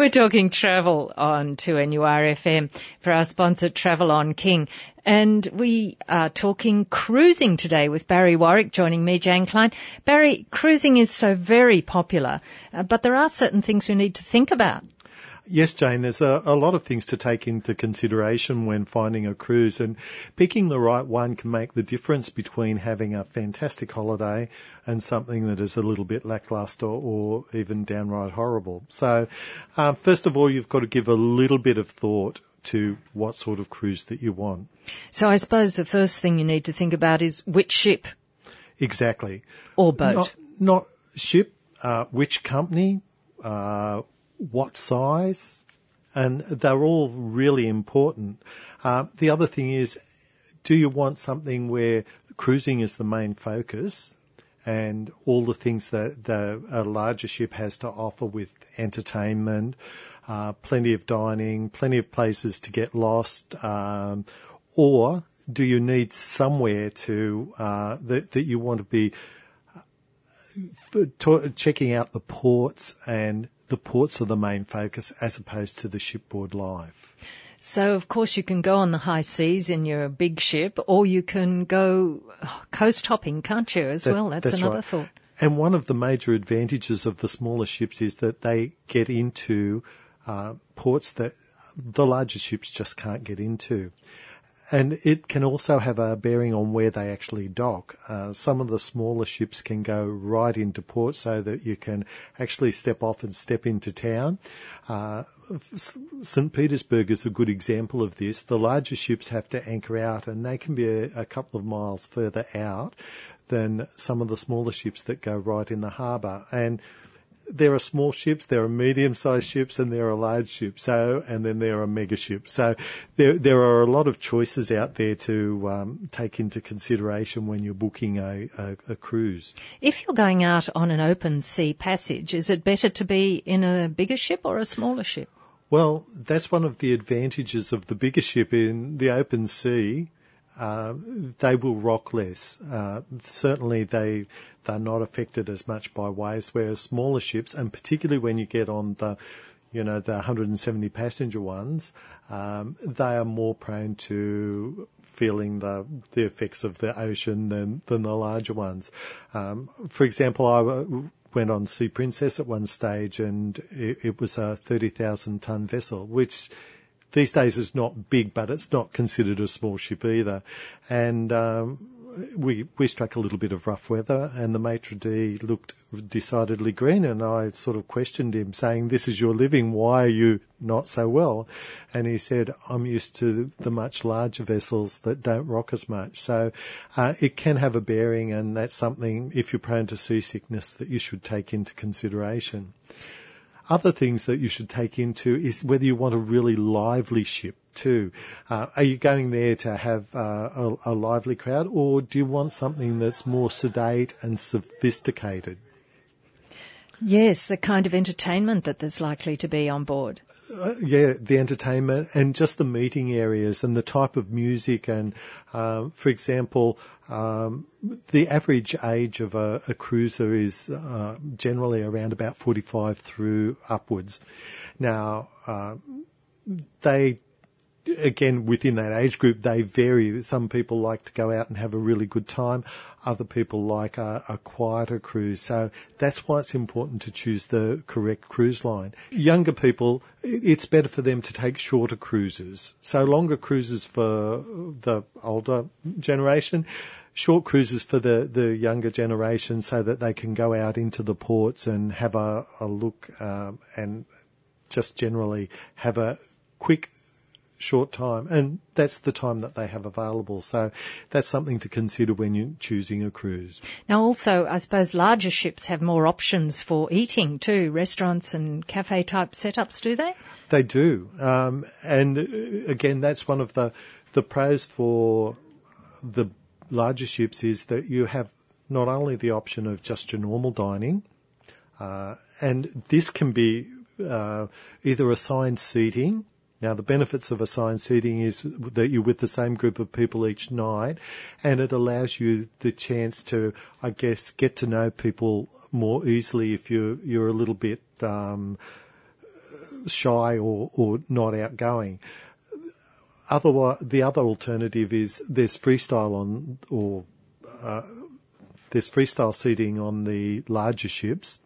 We're talking travel on 2NURFM for our sponsor Travel on King. And we are talking cruising today with Barry Warwick joining me, Jane Klein. Barry, cruising is so very popular, uh, but there are certain things we need to think about. Yes, Jane, there's a, a, lot of things to take into consideration when finding a cruise and picking the right one can make the difference between having a fantastic holiday and something that is a little bit lackluster or even downright horrible. So, uh, first of all, you've got to give a little bit of thought to what sort of cruise that you want. So I suppose the first thing you need to think about is which ship. Exactly. Or boat. Not, not ship, uh, which company, uh, what size, and they're all really important. Uh, the other thing is, do you want something where cruising is the main focus and all the things that the, a larger ship has to offer with entertainment, uh, plenty of dining, plenty of places to get lost, um, or do you need somewhere to uh, that, that you want to be uh, checking out the ports and the ports are the main focus as opposed to the shipboard life. So of course you can go on the high seas in your big ship or you can go coast hopping, can't you, as that, well? That's, that's another right. thought. And one of the major advantages of the smaller ships is that they get into uh, ports that the larger ships just can't get into. And it can also have a bearing on where they actually dock. Uh, some of the smaller ships can go right into port so that you can actually step off and step into town. Uh, St. Petersburg is a good example of this. The larger ships have to anchor out and they can be a, a couple of miles further out than some of the smaller ships that go right in the harbour. And there are small ships, there are medium-sized ships, and there are large ships. So, and then there are mega ships. So, there there are a lot of choices out there to um, take into consideration when you're booking a, a, a cruise. If you're going out on an open sea passage, is it better to be in a bigger ship or a smaller ship? Well, that's one of the advantages of the bigger ship in the open sea. Uh, they will rock less. Uh, certainly, they they're not affected as much by waves, whereas smaller ships, and particularly when you get on the you know, the 170 passenger ones, um, they are more prone to feeling the the effects of the ocean than than the larger ones. Um, for example, I went on Sea Princess at one stage, and it, it was a 30,000 ton vessel, which these days is not big, but it's not considered a small ship either. And um, we we struck a little bit of rough weather, and the maitre d looked decidedly green, and I sort of questioned him, saying, "This is your living. Why are you not so well?" And he said, "I'm used to the much larger vessels that don't rock as much." So uh, it can have a bearing, and that's something if you're prone to seasickness that you should take into consideration. Other things that you should take into is whether you want a really lively ship too. Uh, are you going there to have uh, a, a lively crowd or do you want something that's more sedate and sophisticated? Yes, the kind of entertainment that there's likely to be on board. Uh, yeah, the entertainment and just the meeting areas and the type of music and, um, for example, um, the average age of a, a cruiser is uh, generally around about 45 through upwards. Now, uh, they again, within that age group, they vary. Some people like to go out and have a really good time. Other people like a, a, quieter cruise. So that's why it's important to choose the correct cruise line. Younger people, it's better for them to take shorter cruises. So longer cruises for the older generation, short cruises for the, the younger generation so that they can go out into the ports and have a, a look um, and just generally have a quick short time, and that's the time that they have available. So that's something to consider when you're choosing a cruise. Now, also, I suppose larger ships have more options for eating too, restaurants and cafe type setups, do they? They do, um, and uh, again, that's one of the the pros for the larger ships is that you have not only the option of just your normal dining, uh, and this can be uh, either assigned seating now, the benefits of assigned seating is that you're with the same group of people each night, and it allows you the chance to, I guess, get to know people more easily if you're you're a little bit um, shy or, or not outgoing. Otherwise, the other alternative is there's freestyle on or uh, there's freestyle seating on the larger ships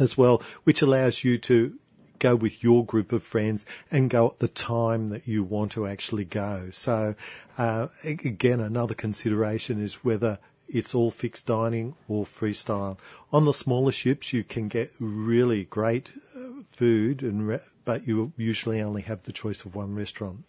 as well, which allows you to go with your group of friends and go at the time that you want to actually go. So uh, again, another consideration is whether it's all fixed dining or freestyle. On the smaller ships, you can get really great uh, food, and re- but you usually only have the choice of one restaurant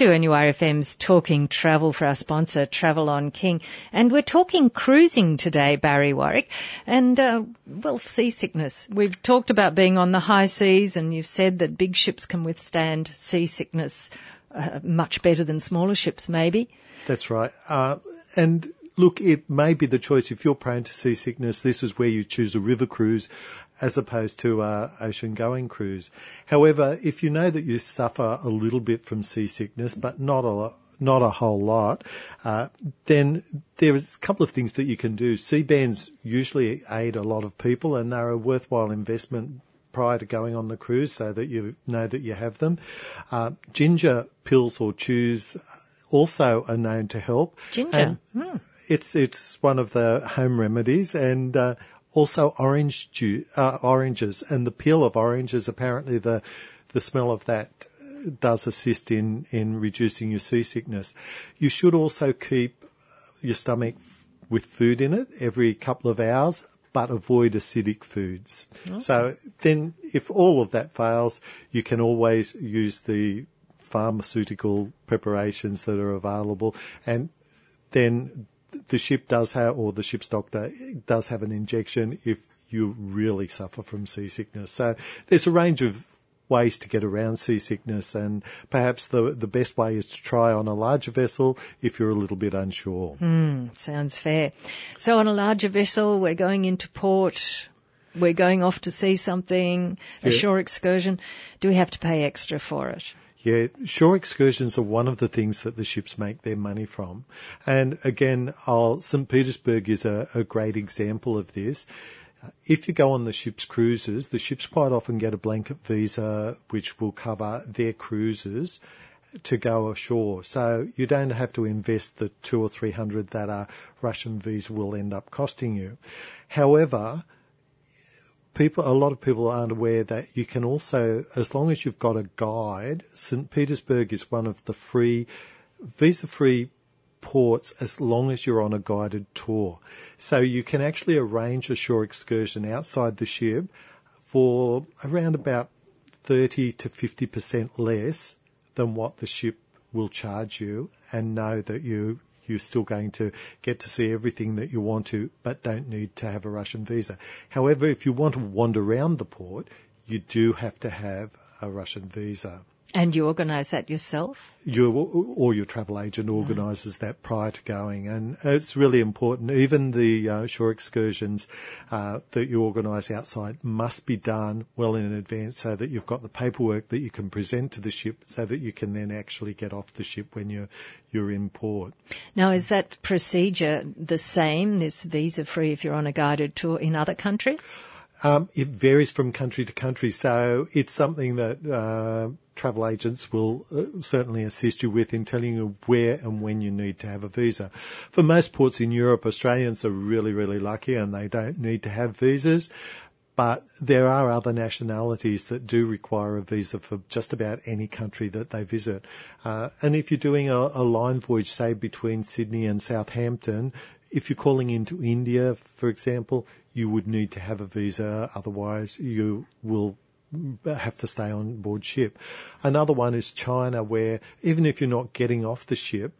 2NURFM's Talking Travel for our sponsor, Travel on King. And we're talking cruising today, Barry Warwick. And, uh, well, seasickness. We've talked about being on the high seas and you've said that big ships can withstand seasickness uh, much better than smaller ships, maybe. That's right. Uh, and look, it may be the choice if you're prone to seasickness. This is where you choose a river cruise as opposed to a ocean going cruise. However, if you know that you suffer a little bit from seasickness, but not a not a whole lot, uh, then there's a couple of things that you can do. Sea bands usually aid a lot of people, and they're a worthwhile investment prior to going on the cruise, so that you know that you have them. Uh, ginger pills or chews also are known to help. Ginger. And, hmm it's it's one of the home remedies, and uh, also orange juice, uh, oranges, and the peel of oranges. Apparently, the the smell of that does assist in in reducing your seasickness. You should also keep your stomach with food in it every couple of hours, but avoid acidic foods. Okay. So then, if all of that fails, you can always use the pharmaceutical preparations that are available, and then the ship does have, or the ship's doctor does have an injection if you really suffer from seasickness. So there's a range of ways to get around seasickness and perhaps the the best way is to try on a larger vessel if you're a little bit unsure. Mm, sounds fair. So on a larger vessel we're going into port we're going off to see something, a yeah. shore excursion. Do we have to pay extra for it? Yeah, shore excursions are one of the things that the ships make their money from. And again, I'll, St. Petersburg is a, a great example of this. If you go on the ship's cruises, the ships quite often get a blanket visa which will cover their cruises to go ashore. So you don't have to invest the two or three hundred that a Russian visa will end up costing you. However, people, a lot of people aren't aware that you can also, as long as you've got a guide, St. Petersburg is one of the free, visa free ports as long as you're on a guided tour. So you can actually arrange a shore excursion outside the ship for around about 30 to 50% less than what the ship will charge you and know that you you're still going to get to see everything that you want to, but don't need to have a Russian visa. However, if you want to wander around the port, you do have to have a Russian visa. And you organise that yourself? You or your travel agent organises mm. that prior to going, and it's really important. Even the uh, shore excursions uh, that you organise outside must be done well in advance, so that you've got the paperwork that you can present to the ship, so that you can then actually get off the ship when you're you're in port. Now, is that procedure the same? This visa free if you're on a guided tour in other countries? Um, it varies from country to country, so it's something that uh, travel agents will uh, certainly assist you with in telling you where and when you need to have a visa. For most ports in Europe, Australians are really, really lucky and they don't need to have visas. But there are other nationalities that do require a visa for just about any country that they visit. Uh, and if you're doing a, a line voyage, say between Sydney and Southampton, if you're calling into India, for example, you would need to have a visa. Otherwise, you will have to stay on board ship. Another one is China, where even if you're not getting off the ship,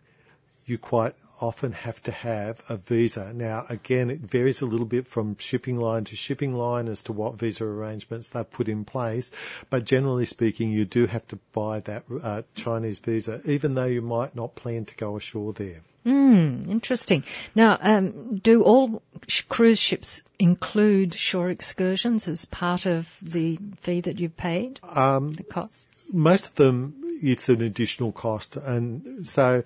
you quite often have to have a visa. Now, again, it varies a little bit from shipping line to shipping line as to what visa arrangements they put in place, but generally speaking, you do have to buy that uh, Chinese visa, even though you might not plan to go ashore there. Hmm, interesting. Now, um, do all sh- cruise ships include shore excursions as part of the fee that you've paid? Um, the cost? Most of them, it's an additional cost, and so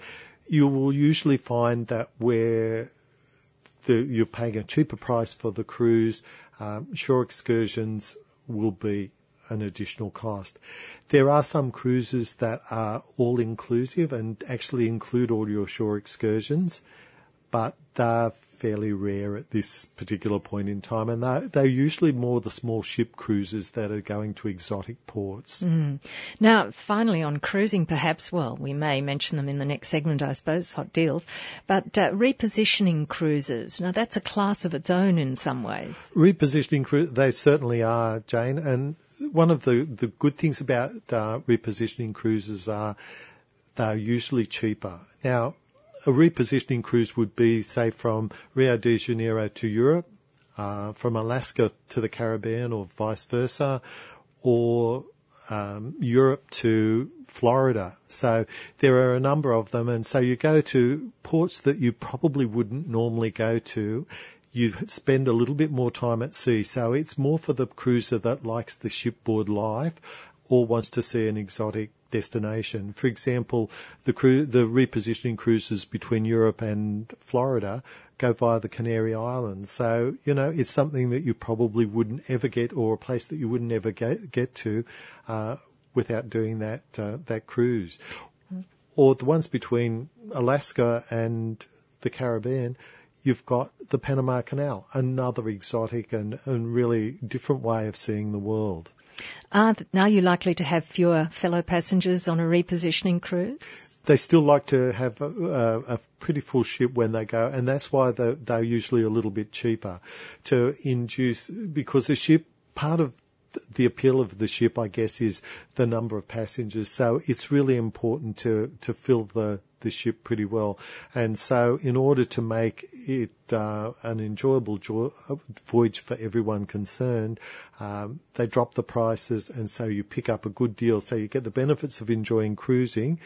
you will usually find that where the, you're paying a cheaper price for the cruise, um, shore excursions will be an additional cost. There are some cruises that are all inclusive and actually include all your shore excursions, but they're fairly rare at this particular point in time, and they're, they're usually more the small ship cruises that are going to exotic ports. Mm. Now, finally, on cruising, perhaps, well, we may mention them in the next segment, I suppose, hot deals, but uh, repositioning cruises. Now, that's a class of its own in some ways. Repositioning cruises, they certainly are, Jane, and one of the, the good things about uh, repositioning cruises are they're usually cheaper. Now, a repositioning cruise would be, say, from Rio de Janeiro to Europe, uh, from Alaska to the Caribbean, or vice versa, or um, Europe to Florida. So there are a number of them, and so you go to ports that you probably wouldn't normally go to. You spend a little bit more time at sea, so it's more for the cruiser that likes the shipboard life or wants to see an exotic destination. For example, the cru- the repositioning cruises between Europe and Florida go via the Canary Islands. So, you know, it's something that you probably wouldn't ever get or a place that you wouldn't ever get, get to, uh, without doing that, uh, that cruise. Mm. Or the ones between Alaska and the Caribbean, you've got the Panama Canal, another exotic and, and really different way of seeing the world. Uh, Are now you likely to have fewer fellow passengers on a repositioning cruise? They still like to have a, a pretty full ship when they go, and that's why they're, they're usually a little bit cheaper to induce because the ship part of the appeal of the ship, I guess, is the number of passengers. So it's really important to, to fill the, the ship pretty well. And so in order to make it uh, an enjoyable jo- voyage for everyone concerned, um, they drop the prices and so you pick up a good deal. So you get the benefits of enjoying cruising.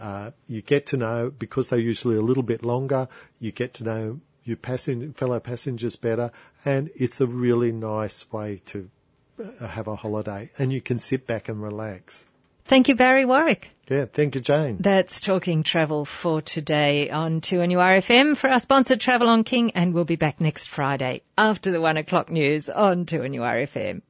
Uh, you get to know, because they're usually a little bit longer, you get to know your passen- fellow passengers better, and it's a really nice way to uh, have a holiday and you can sit back and relax. Thank you, Barry Warwick. Yeah, thank you, Jane. That's Talking Travel for today on 2NURFM for our sponsor Travel on King and we'll be back next Friday after the one o'clock news on 2NURFM.